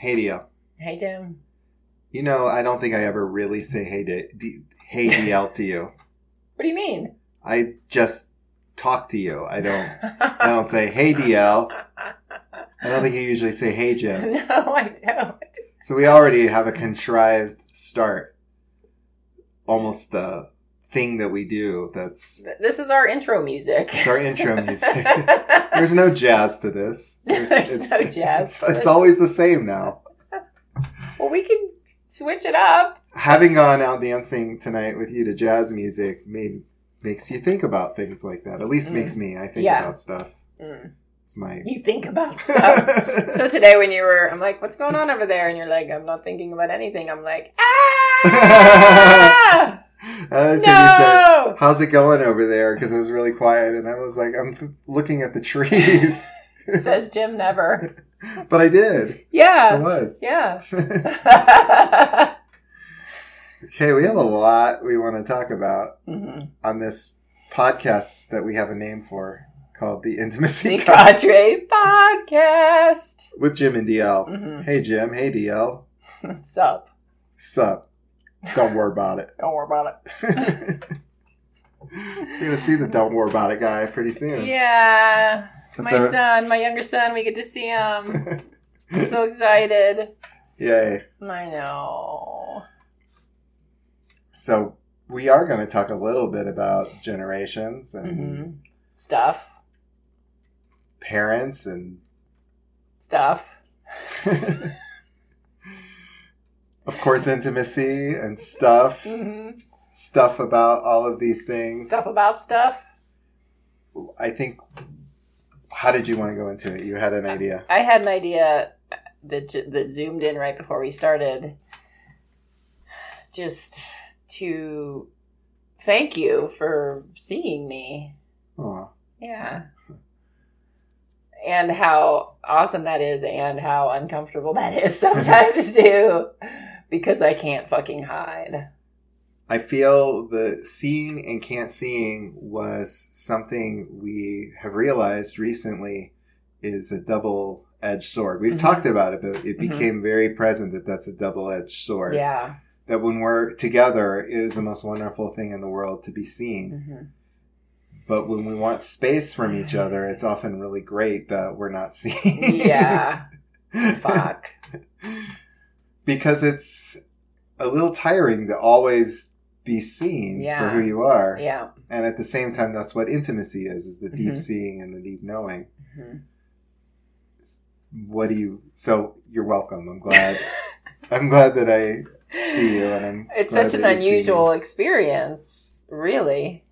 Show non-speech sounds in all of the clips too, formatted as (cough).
Hey, Dee Elle. Hey, Jim. You know, I don't think I ever really say hey, D- D- hey Dee Elle to you. (laughs) What do you mean? I just talk to you. I don't. I don't say (laughs) hey Dee Elle. I don't think you usually say hey Jim. (laughs) no, I don't. So we already have a contrived start. Almost a thing that we do. That's This is our intro music. it's our intro music. (laughs) There's no jazz to this. There's no jazz It's, it's always the same now. well, we can switch it up. Having gone out dancing tonight with you to jazz music made makes you think about things like that. At least Mm. makes me. I think Yeah. about stuff. Mm, It's my. you think about (laughs) stuff. so today, when you were, I'm like, "What's going on over there?" And you're like, "I'm not thinking about anything." I'm like, (laughs) "Ah, That's when you said, "How's it going over there?" Because it was really quiet, and I was like, "I'm th- looking at the trees," (laughs) Says Jim never. but I did. Yeah, it was. yeah. (laughs) okay, we have a lot we want to talk about mm-hmm. on this podcast that we have a name for called the Intimacy The Cadre Podcast. with Jim and Dee Elle. Mm-hmm. Hey Jim, hey Dee Elle, (laughs) Sup? sup? Don't worry about it. Don't worry about it. (laughs) You're gonna see the "Don't worry about it" guy pretty soon. Yeah, That's my our- son, my younger son, we get to see him. (laughs) I'm so excited. Yay! I know. So we are going to talk a little bit about generations and hmm Stuff, parents and stuff. (laughs) of course intimacy and stuff. Hmm stuff about all of these things. Stuff about stuff. i think how did you want to go into it? You had an idea. I had an idea that that zoomed in right before we started, just to thank you for seeing me. Yeah. And how awesome that is, and how uncomfortable that is (laughs) sometimes too, because I can't fucking hide. i feel the seeing and can't seeing was something we have realized recently is a double-edged sword we've Mhm. talked about it but it Mhm. became very present that that's a double-edged sword Yeah. that when we're together it is the most wonderful thing in the world to be seen hmm But when we want space from each other, it's often really great that we're not seen. Yeah. (laughs) Fuck. (laughs) because it's a little tiring to always be seen for who you are. Yeah. And at the same time, that's what intimacy is, is the deep Mhm. seeing and the deep knowing. Mhm. What do you, so you're welcome. I'm glad. (laughs) I'm glad that I see you and I'm It's such an that you see me. unusual experience, really,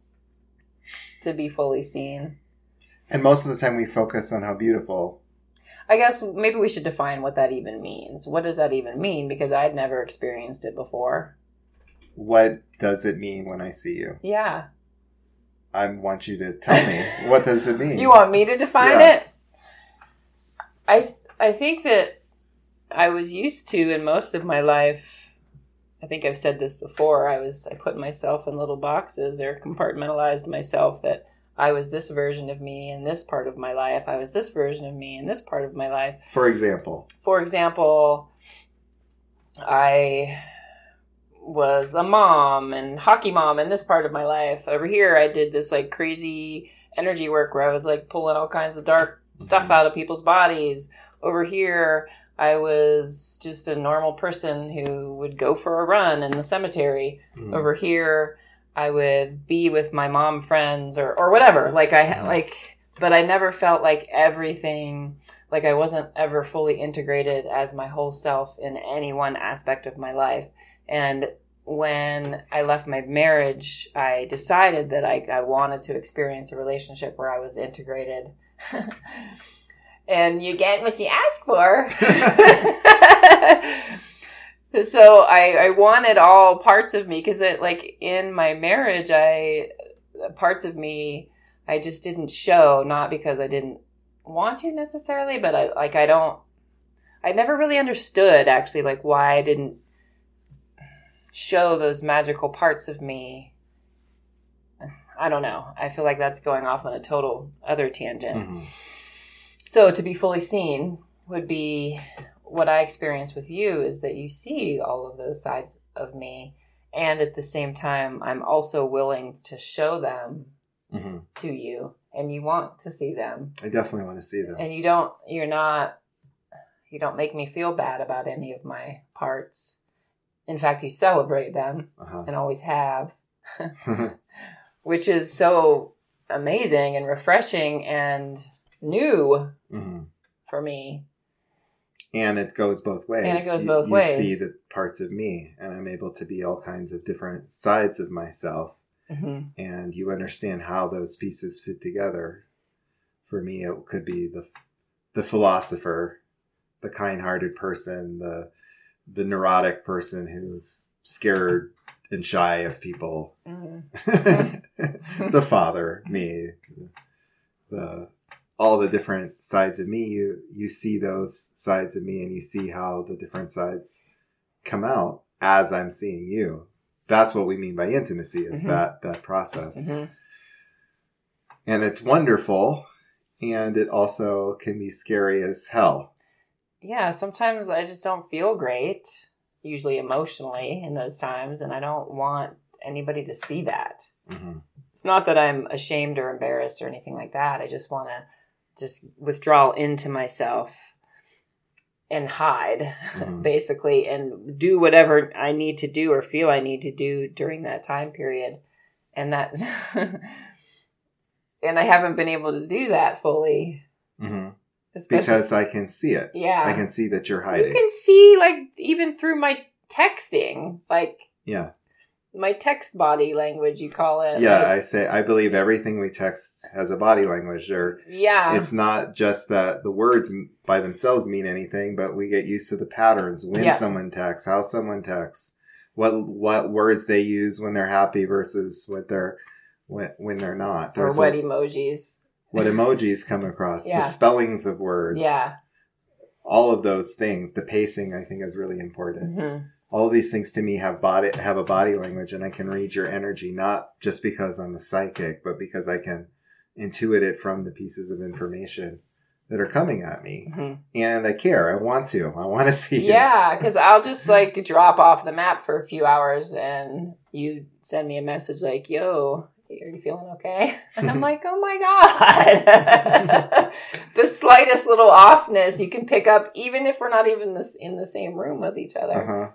to be fully seen. And most of the time we focus on how beautiful. I guess maybe we should define what that even means. What does that even mean? Because I'd never experienced it before. What does it mean when I see you? Yeah. I want you to tell me. (laughs) what does it mean? You want me to define Yeah. it? I I think that I was used to in most of my life. I think I've said this before. I was I put myself in little boxes or compartmentalized myself that I was this version of me in this part of my life. I was this version of me in this part of my life. For example, For example, I was a mom and hockey mom in this part of my life. Over here, I did this like crazy energy work where I was like pulling all kinds of dark stuff Mhm. out of people's bodies. Over here, I was just a normal person who would go for a run in the cemetery. Mm. Over here, I would be with my mom friends or or whatever. Like I like but I never felt like everything like I wasn't ever fully integrated as my whole self in any one aspect of my life. And when I left my marriage, I decided that I, I wanted to experience a relationship where I was integrated. (laughs) and you get what you ask for. (laughs) (laughs) so I, I wanted all parts of me because it like in my marriage I parts of me I just didn't show not because I didn't want to necessarily but I like I don't I never really understood actually like why I didn't show those magical parts of me. I don't know. I feel like that's going off on a total other tangent. Mhm. so to be fully seen would be what I experience with you is that you see all of those sides of me. And at the same time, I'm also willing to show them hmm to you and you want to see them. I definitely want to see them. And you don't, you're not, you don't make me feel bad about any of my parts. In fact, you celebrate them Uh-huh. and always have, (laughs) which is so amazing and refreshing and new hmm for me. And it goes both ways. And it goes You- both you ways. see the parts of me, and I'm able to be all kinds of different sides of myself. hmm and you understand how those pieces fit together. For me, it could be the the philosopher, the kind-hearted person, the the neurotic person who's scared and shy of people, hmm (laughs) the father, me, the all the different sides of me. You you see those sides of me, and you see how the different sides come out as I'm seeing you. That's what we mean by intimacy is Mhm. that that process hmm and it's wonderful and it also can be scary as hell Yeah, sometimes I just don't feel great, usually emotionally in those times, and I don't want anybody to see that. hmm It's not that I'm ashamed or embarrassed or anything like that. I just want to just withdraw into myself and hide, Mhm. (laughs) basically, and do whatever I need to do or feel I need to do during that time period. And that, (laughs) and I haven't been able to do that fully, hmm because i can see it. Yeah, i can see that you're hiding. you can see like even through my texting, like yeah my text body language, you call it. yeah like- i say i believe everything we text has a body language or yeah. it's not just that the words by themselves mean anything but we get used to the patterns when Yeah. someone texts how someone texts what what words they use when they're happy versus what they're when, when they're not or There's a- what emojis. what emojis come across Yeah. the spellings of words Yeah. all of those things the pacing i think is really important hmm all these things to me have body have a body language and i can read your energy not just because i'm a psychic but because i can intuit it from the pieces of information that are coming at me hmm and i care i want to i want to (laughs) see. Yeah, because I'll just like drop off the map for a few hours and you send me a message like, yo, are you feeling okay? (laughs) And I'm (laughs) like, oh my God. the slightest little offness you can pick up, even if we're not even this in the same room with each other. uh-huh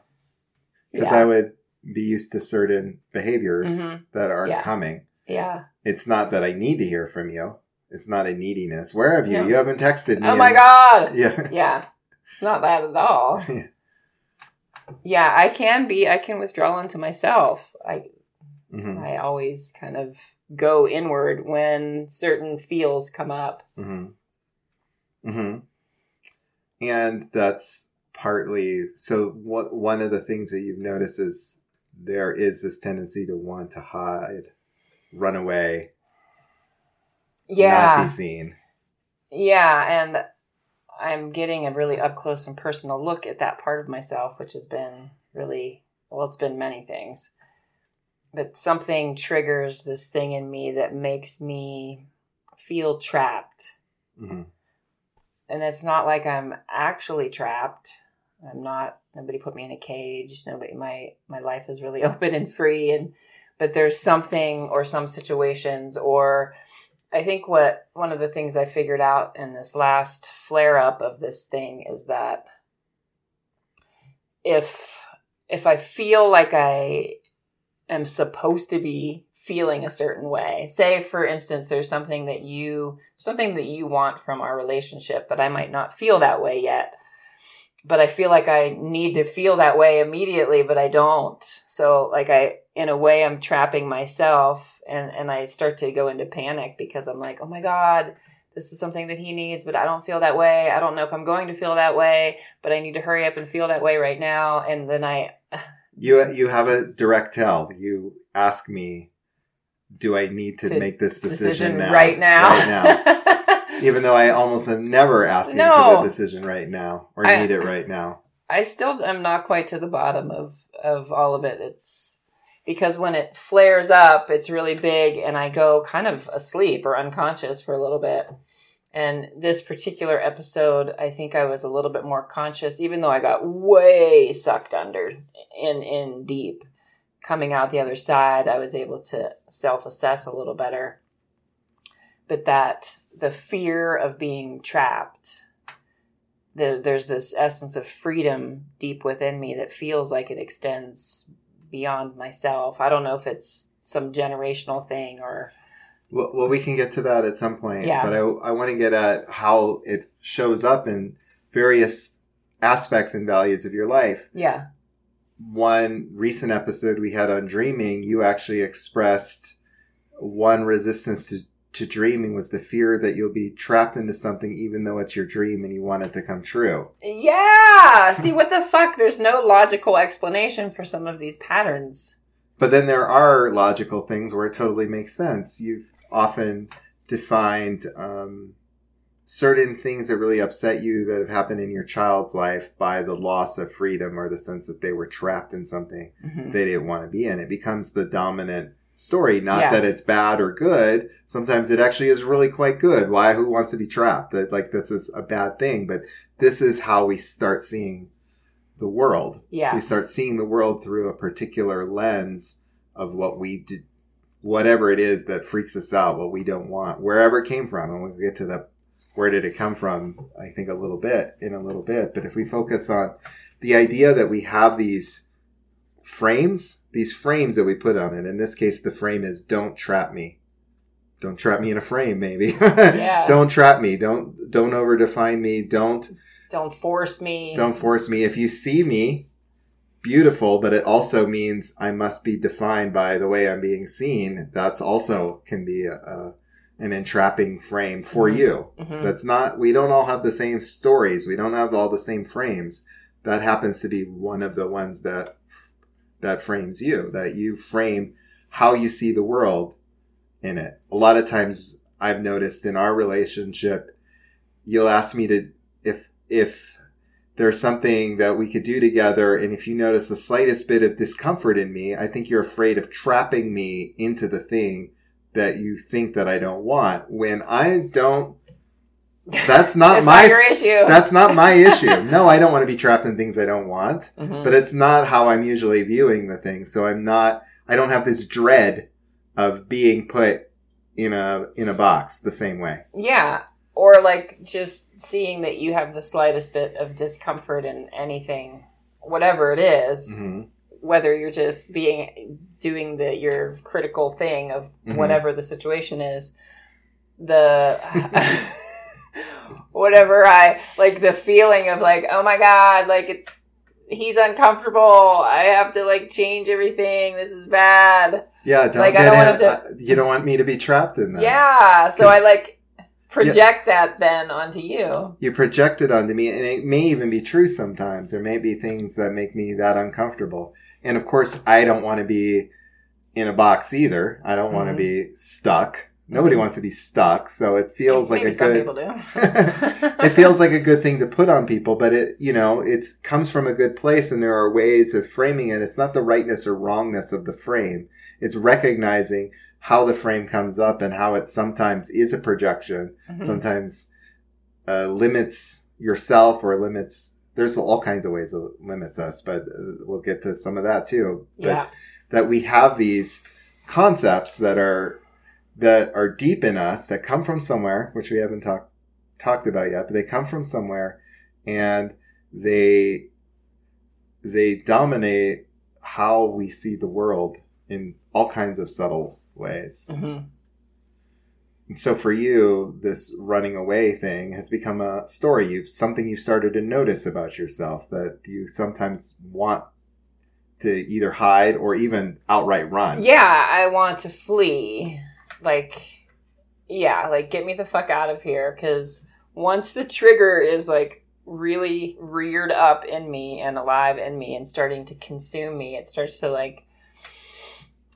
because Yeah. i would be used to certain behaviors Mhm. that aren't Yeah. coming Yeah. it's not that i need to hear from you it's not a neediness where have you No. you haven't texted me Oh my in- God. yeah (laughs) Yeah. It's not that at all. (laughs) Yeah. Yeah, I can be, I can withdraw into myself. I hmm I always kind of go inward when certain feels come up. hmm hmm And that's partly so. What one of the things that you've noticed is there is this tendency to want to hide, run away, not Yeah. be seen. Yeah, and I'm getting a really up close and personal look at that part of myself, which has been really well, it's been many things. But something triggers this thing in me that makes me feel trapped. hmm And it's not like I'm actually trapped. I'm not nobody put me in a cage. Nobody my my life is really (laughs) open and free and but there's something or some situations or I think what one of the things I figured out in this last flare up of this thing is that if if I feel like I am supposed to be feeling a certain way, say for instance there's something that you something that you want from our relationship, but I might not feel that way yet. But I feel like I need to feel that way immediately, but I don't. So like I in a way I'm trapping myself and and I start to go into panic because I'm like, "Oh my god, this is something that he needs, but I don't feel that way. I don't know if I'm going to feel that way, but I need to hurry up and feel that way right now." And then I You you have a direct tell. You ask me, do I need to, To make this decision, decision now? right now. Right now. (laughs) Even though I almost have never asked you for No. the decision right now or I- need it right now. I still am not quite to the bottom of of all of it. It's because when it flares up, it's really big, and I go kind of asleep or unconscious for a little bit, And this particular episode, I think I was a little bit more conscious, even though I got way sucked under in in deep. Coming out the other side, I was able to self assess a little better. But that the fear of being trapped, the, there's this essence of freedom deep within me that feels like it extends beyond myself. I don't know if it's some generational thing or Well, well, we can get to that at some point. Yeah. But I, I want to get at how it shows up in various aspects and values of your life. yeah, One recent episode we had on dreaming, you actually expressed one resistance to, to dreaming was the fear that you'll be trapped into something even though it's your dream and you want it to come true. yeah. See what the fuck? There's no logical explanation for some of these patterns. But then there are logical things where it totally makes sense. You've often defined um, certain things that really upset you that have happened in your child's life by the loss of freedom or the sense that they were trapped in something Mhm. they didn't want to be in. It becomes the dominant story. Not Yeah. that it's bad or good. Sometimes it actually is really quite good. Why? Who wants to be trapped? That like this is a bad thing. But this is how we start seeing the world Yeah, we start seeing the world through a particular lens of what we did, whatever it is that freaks us out, what we don't want, wherever it came from. And we'll get to the where did it come from, I think a little bit, in a little bit. But if we focus on the idea that we have these frames, these frames that we put on it, in this case, the frame is don't trap me. Don't trap me in a frame, maybe. (laughs) Yeah. don't trap me. Don't, don't overdefine me. Don't, don't force me. don't force me. If you see me, beautiful, but it also means I must be defined by the way I'm being seen. That's also can be a, a an entrapping frame for Mhm. you. Mhm. That's not. We don't all have the same stories. We don't have all the same frames. That happens to be one of the ones that that frames you. That you frame how you see the world in it. A lot of times, I've noticed in our relationship, you'll ask me to if if there's something that we could do together and if you notice the slightest bit of discomfort in me i think you're afraid of trapping me into the thing that you think that i don't want when i don't that's not That's my not your issue. that's not my (laughs) issue no i don't want to be trapped in things i don't want Mhm. but it's not how i'm usually viewing the thing so i'm not i don't have this dread of being put in a in a box the same way Yeah. Or like just seeing that you have the slightest bit of discomfort in anything, whatever it is, Mhm. whether you're just being doing the your critical thing of Mhm. whatever the situation is, the (laughs) whatever I like the feeling of like, oh my god, like it's he's uncomfortable. I have to like change everything. This is bad. yeah don't Like, I don't want to. uh, you don't want me to be trapped in that Yeah. So I like project that then onto you. you project it onto me and it may even be true sometimes there may be things that make me that uncomfortable and of course i don't want to be in a box either i don't want to Mhm. be stuck nobody Mhm. wants to be stuck so it feels like Maybe a some good people do. (laughs) it feels like a good thing to put on people but it you know it comes from a good place and there are ways of framing it it's not the rightness or wrongness of the frame it's recognizing how the frame comes up and how it sometimes is a projection Mhm. sometimes uh, limits yourself or limits there's all kinds of ways that limits us but uh, we'll get to some of that too but yeah. that we have these concepts that are that are deep in us that come from somewhere which we haven't talked talked about yet but they come from somewhere and they they dominate how we see the world in all kinds of subtle ways Mhm. and so for you, this running away thing has become a story. You've something you've started to notice about yourself that you sometimes want to either hide or even outright run. Yeah, I want to flee. Like, yeah, like get me the fuck out of here. Because once the trigger is like really reared up in me and alive in me and starting to consume me, it starts to like,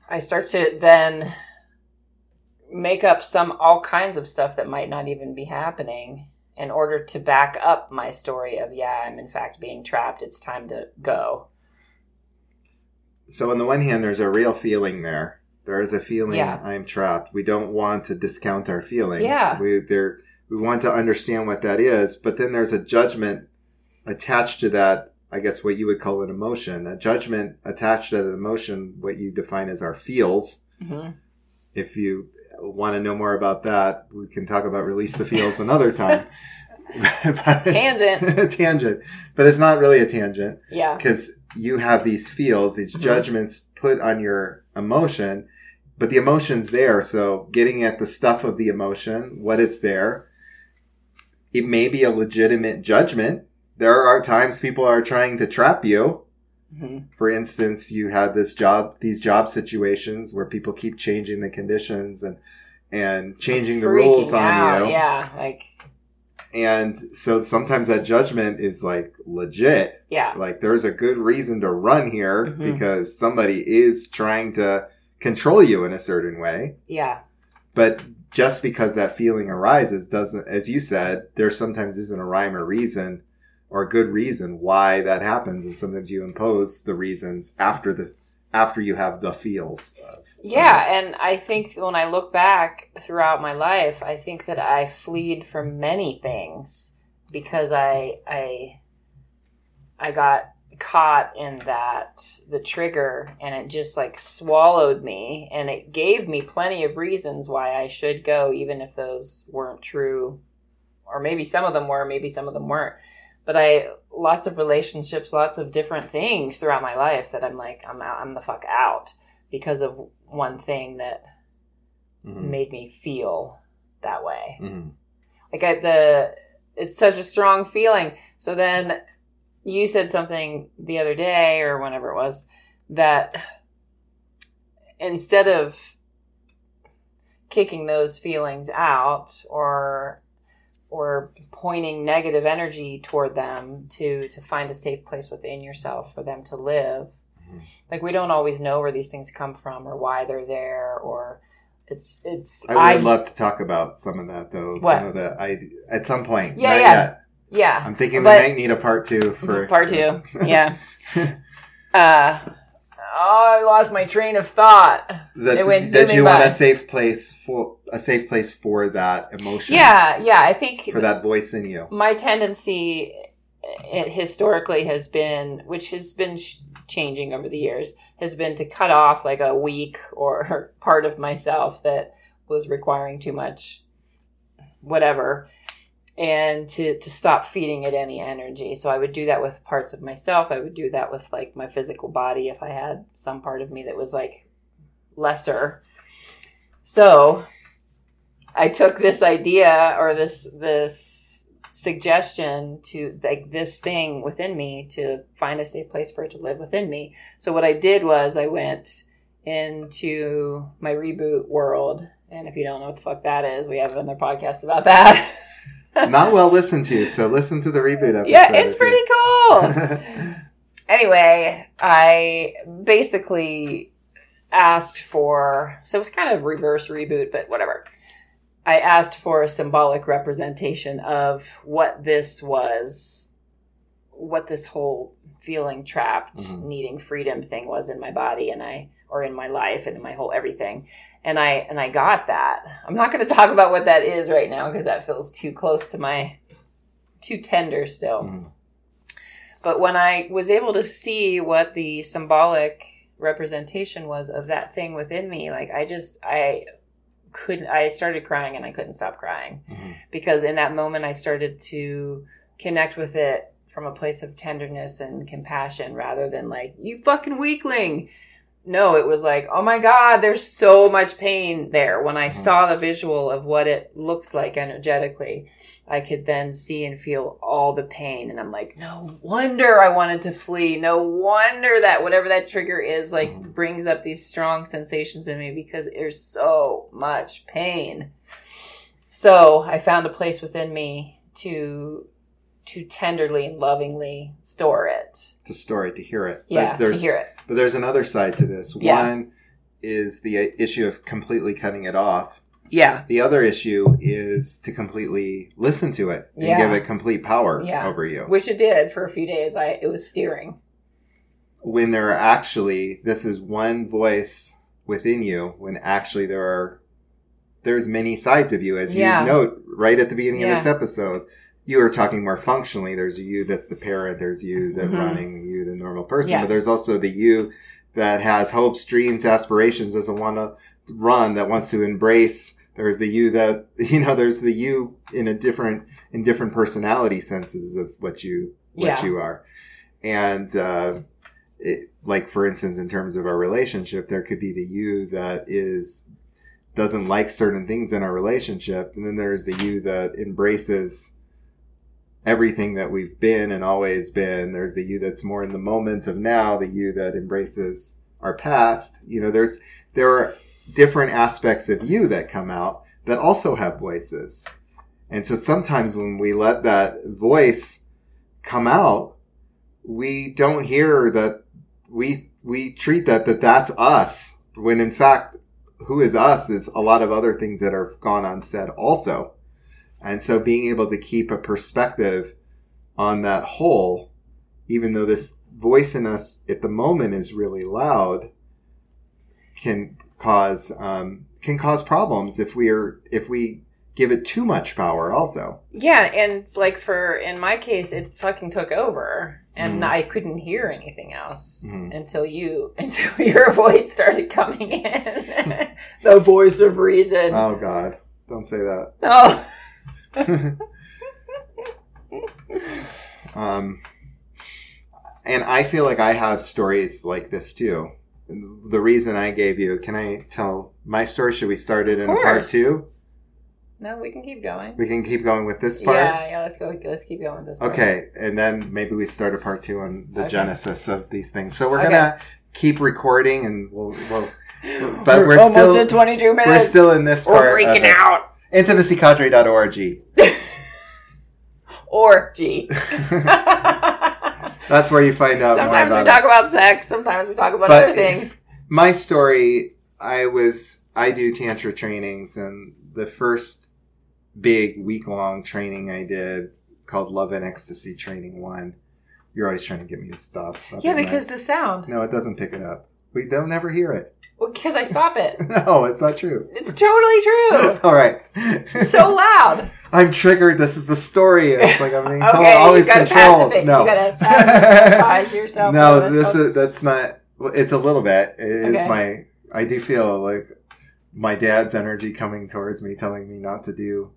I start to then make up some all kinds of stuff that might not even be happening in order to back up my story of yeah i'm in fact being trapped it's time to go So on the one hand, there's a real feeling there. There is a feeling Yeah. I'm trapped. We don't want to discount our feelings. Yeah. We there we want to understand what that is, but then there's a judgment attached to that. I guess what you would call an emotion, a judgment attached to the emotion, what you define as our feels. hmm If you want to know more about that, we can talk about release the feels another time. But- (laughs) (laughs) Tangent. (laughs) tangent, but it's not really a tangent Yeah. because you have these feels, these Mhm. judgments put on your emotion, but the emotion's there. So getting at the stuff of the emotion, what is there, it may be a legitimate judgment. There are times people are trying to trap you. hmm For instance, you had this job, these job situations where people keep changing the conditions and and changing the rules on out. you. Yeah. Like, And so sometimes that judgment is like legit. yeah. Like there's a good reason to run here Mhm. because somebody is trying to control you in a certain way. Yeah. But just because that feeling arises doesn't, as you said, there sometimes isn't a rhyme or reason or a good reason why that happens. And sometimes you impose the reasons after the, after you have the feels of. Yeah, and I think when I look back throughout my life, I think that I fleed from many things because I I I got caught in that the trigger and it just like swallowed me and it gave me plenty of reasons why I should go even if those weren't true or maybe some of them were maybe some of them weren't but I lots of relationships lots of different things throughout my life that I'm like I'm out, I'm the fuck out because of one thing that Mhm. made me feel that way. Mhm. Like I, the it's such a strong feeling. So then you said something the other day or whenever it was that instead of kicking those feelings out or or pointing negative energy toward them to to find a safe place within yourself for them to live Mhm. like we don't always know where these things come from or why they're there or it's it's I would love to talk about some of that though. What? Some of the, I, at some point. Yeah, yeah. yet. Yeah. I'm thinking But- we might need a part two for (laughs) part two. (laughs) yeah. Uh oh i lost my train of thought. Went that you zooming want a safe place for a safe place for that emotion. yeah yeah i think For that voice in you. my tendency it historically has been which has been changing over the years has been to cut off like a week or part of myself that was requiring too much whatever and to to stop feeding it any energy so i would do that with parts of myself i would do that with like my physical body if i had some part of me that was like lesser so I took this idea or this this suggestion to like this thing within me to find a safe place for it to live within me. So what I did was I went into my reboot world. And if you don't know what the fuck that is, we have another podcast about that. (laughs) (laughs) Not well listened to, so listen to the reboot episode. yeah, it's pretty cool. (laughs) anyway, I basically asked for so it was kind of reverse reboot, but whatever. I asked for a symbolic representation of what this was, what this whole feeling trapped, Mhm. needing freedom thing was in my body and I or in my life and in my whole everything. And I and I got that. I'm not going (laughs) to talk about what that is right now because that feels too close to my too tender still. Mhm. But when I was able to see what the symbolic representation was of that thing within me, like I just I couldn't I started crying and I couldn't stop crying Mhm. because in that moment I started to connect with it from a place of tenderness and compassion rather than like you fucking weakling. No, it was like, oh my god, there's so much pain there. When I Mhm. saw the visual of what it looks like energetically, I could then see and feel all the pain. And I'm like, no wonder I wanted to flee. No wonder that whatever that trigger is, like, Mhm. brings up these strong sensations in me because there's so much pain. So I found a place within me to to tenderly and lovingly store it. To store it, to hear it. Yeah, but to there's, hear it. But there's another side to this. Yeah. One is the issue of completely cutting it off. Yeah. The other issue is to completely listen to it and Yeah. give it complete power Yeah. over you. Which it did for a few days. I it was steering. when there are actually this is one voice within you when actually there are there's many sides of you, as you note right at the beginning of this episode. You are talking more functionally. There's you that's the parent. There's you that Mhm. running. You the normal person. Yeah. But there's also the you that has hopes, dreams, aspirations, doesn't want to run, that wants to embrace. There's the you that (laughs) you know. There's the you in a different in different personality senses of what you what Yeah. you are, and uh, it, like for instance, in terms of our relationship, there could be the you that is doesn't like certain things in our relationship, and then there's the you that embraces everything that we've been and always been. There's the you that's more in the moment of now, the you that embraces our past. You know, there's there are different aspects of you that come out that also have voices. And so sometimes when we let that voice come out, we don't hear that we we treat that that that's us when in fact who is us is a lot of other things that are gone unsaid also. And so being able to keep a perspective on that whole, even though this voice in us at the moment is really loud, can cause um, can cause problems if we are if we give it too much power also. Yeah, and it's like for in my case, it fucking took over, and Mhm. I couldn't hear anything else Mhm. until you (laughs) until your voice started coming in, (laughs) the voice of reason. Oh God, don't say that. oh, (laughs) um, and I feel like I have stories like this too. The reason I gave you, can I tell my story? Should we start it in part two? no, we can keep going. We can keep going with this part. Yeah, yeah. Let's go. Let's keep going with this. part. Okay, and then maybe we start a part two on the Okay. genesis of these things. So we're Okay. gonna keep recording, and we'll, we'll (laughs) But we're almost still- at twenty-two minutes. we're still in this We're part. freaking of it. out. Intimacycadre.org. (laughs) Or G. (laughs) That's where you find out more Sometimes we talk us. about sex. Sometimes we talk about But- other things. my story i was i do tantra trainings and the first big week long training i did called love and ecstasy training one you're always trying to get me to stop Yeah, night. because the sound. no it doesn't pick it up we don't never hear it Well, because I stop it. (laughs) no it's not true It's totally true. (laughs) all right so loud. (laughs) i'm triggered this is the story it's like i'm being told Okay, always you controlled no You gotta pacify yourself. no this is that's not it's a little bit it is Okay. my i do feel like my dad's energy coming towards me telling me not to do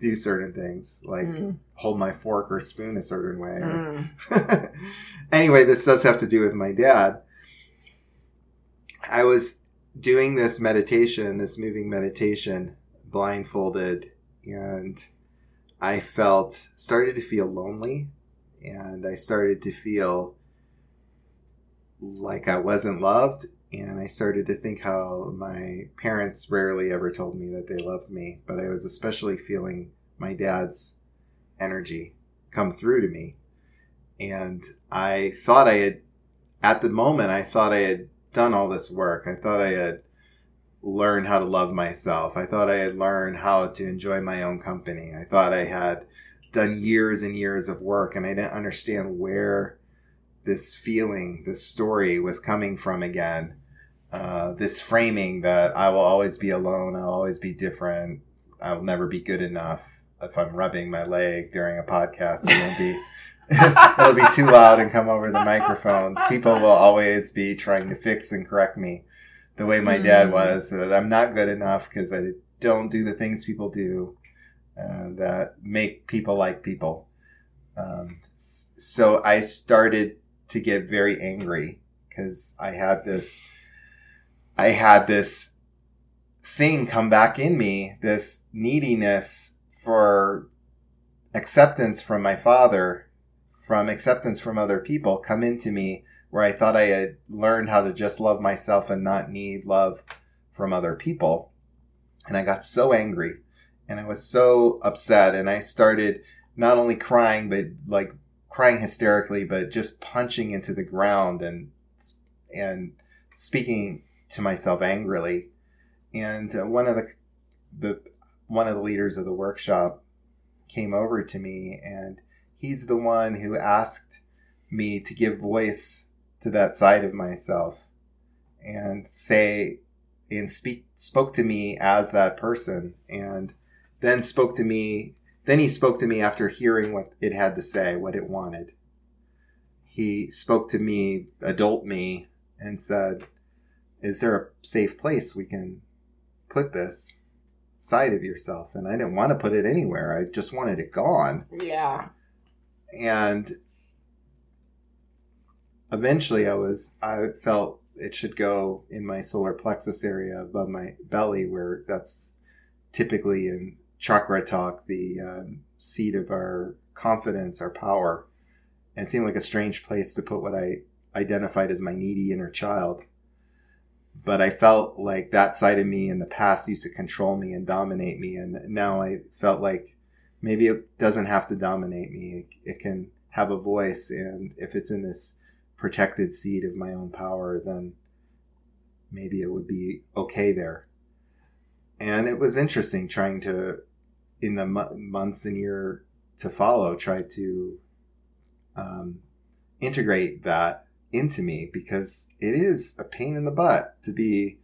do certain things like Mm, hold my fork or spoon a certain way mm. anyway this does have to do with my dad i was doing this meditation this moving meditation blindfolded and i felt started to feel lonely and i started to feel like i wasn't loved and i started to think how my parents rarely ever told me that they loved me but i was especially feeling my dad's energy come through to me. And I thought I had, at the moment, I thought I had done all this work. I thought I had learned how to love myself. I thought I had learned how to enjoy my own company. I thought I had done years and years of work, and I didn't understand where this feeling, this story was coming from again. Uh, this framing that I will always be alone, I'll always be different, I'll never be good enough. If I'm rubbing my leg during a podcast, it won't be. (laughs) (laughs) it'll be too loud and come over the microphone. People will always be trying to fix and correct me the way my dad Mm. was, that I'm not good enough because I don't do the things people do uh, that make people like people. Um, so I started to get very angry because I had this, I had this thing come back in me, this neediness for acceptance from my father, from acceptance from other people come into me where I thought I had learned how to just love myself and not need love from other people. And I got so angry and I was so upset and I started not only crying, but like crying hysterically, but just punching into the ground and, and speaking to myself angrily. And uh, one of the, the, one of the leaders of the workshop came over to me and he's the one who asked me to give voice to that side of myself and say and speak spoke to me as that person and then spoke to me then he spoke to me after hearing what it had to say what it wanted. He spoke to me adult me and said is there a safe place we can put this side of yourself? And i didn't want to put it anywhere. I just wanted it gone. Yeah. And eventually i was i felt it should go in my solar plexus area above my belly where that's typically in chakra talk the um, seat of our confidence our power. And it seemed like a strange place to put what i identified as my needy inner child. But i felt like that side of me in the past used to control me and dominate me. And now i felt like maybe it doesn't have to dominate me it, it can have a voice and if it's in this protected seat of my own power, then maybe it would be okay there. And it was interesting trying to, in the mo- months and year to follow, try to um, integrate that into me because it is a pain in the butt to be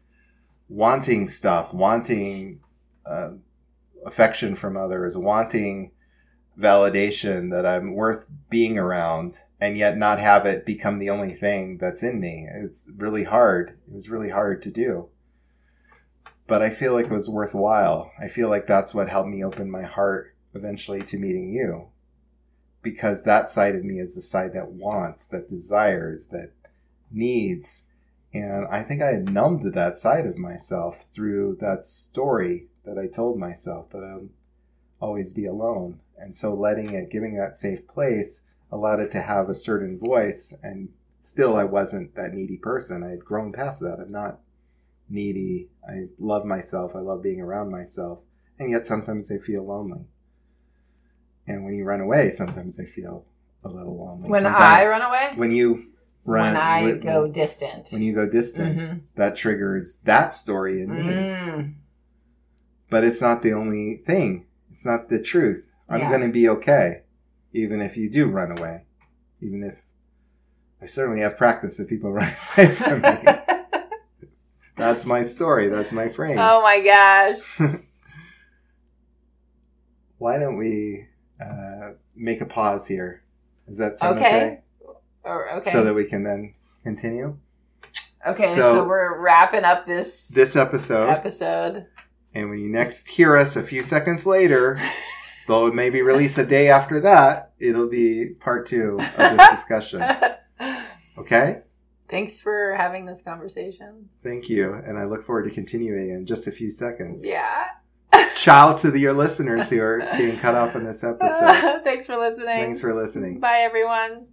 wanting stuff, wanting uh, affection from others, wanting validation that I'm worth being around and yet not have it become the only thing that's in me. It's really hard. It was really hard to do. But I feel like it was worthwhile. I feel like that's what helped me open my heart eventually to meeting you. Because that side of me is the side that wants, that desires, that needs. And I think I had numbed that side of myself through that story that I told myself that I'll always be alone. And so letting it, giving that safe place, allowed it to have a certain voice. And still, I wasn't that needy person. I had grown past that. I'm not needy. I love myself. I love being around myself. And yet, sometimes I feel lonely. And when you run away, sometimes I feel a little lonely. When Sometimes- I run away? when you run, when I go distant. when you go distant, Mhm. that triggers that story in me. Mm. But it's not the only thing. It's not the truth. I'm Yeah. going to be okay, even if you do run away. Even if I certainly have practice if people (laughs) run away from me. (laughs) That's my story. That's my frame. oh my gosh. (laughs) Why don't we uh, make a pause here? Does that sound Okay. okay? Or, okay. So that we can then continue okay, so- so, we're wrapping up this, this episode. episode. And when you next hear us a few seconds later, though it may be released a day after that, it'll be part two of this discussion. (laughs) Okay? Thanks for having this conversation. Thank you. And I look forward to continuing in just a few seconds. Yeah. (laughs) Ciao to the, your listeners who are being cut off in this episode. (laughs) Thanks for listening. Thanks for listening. Bye, everyone.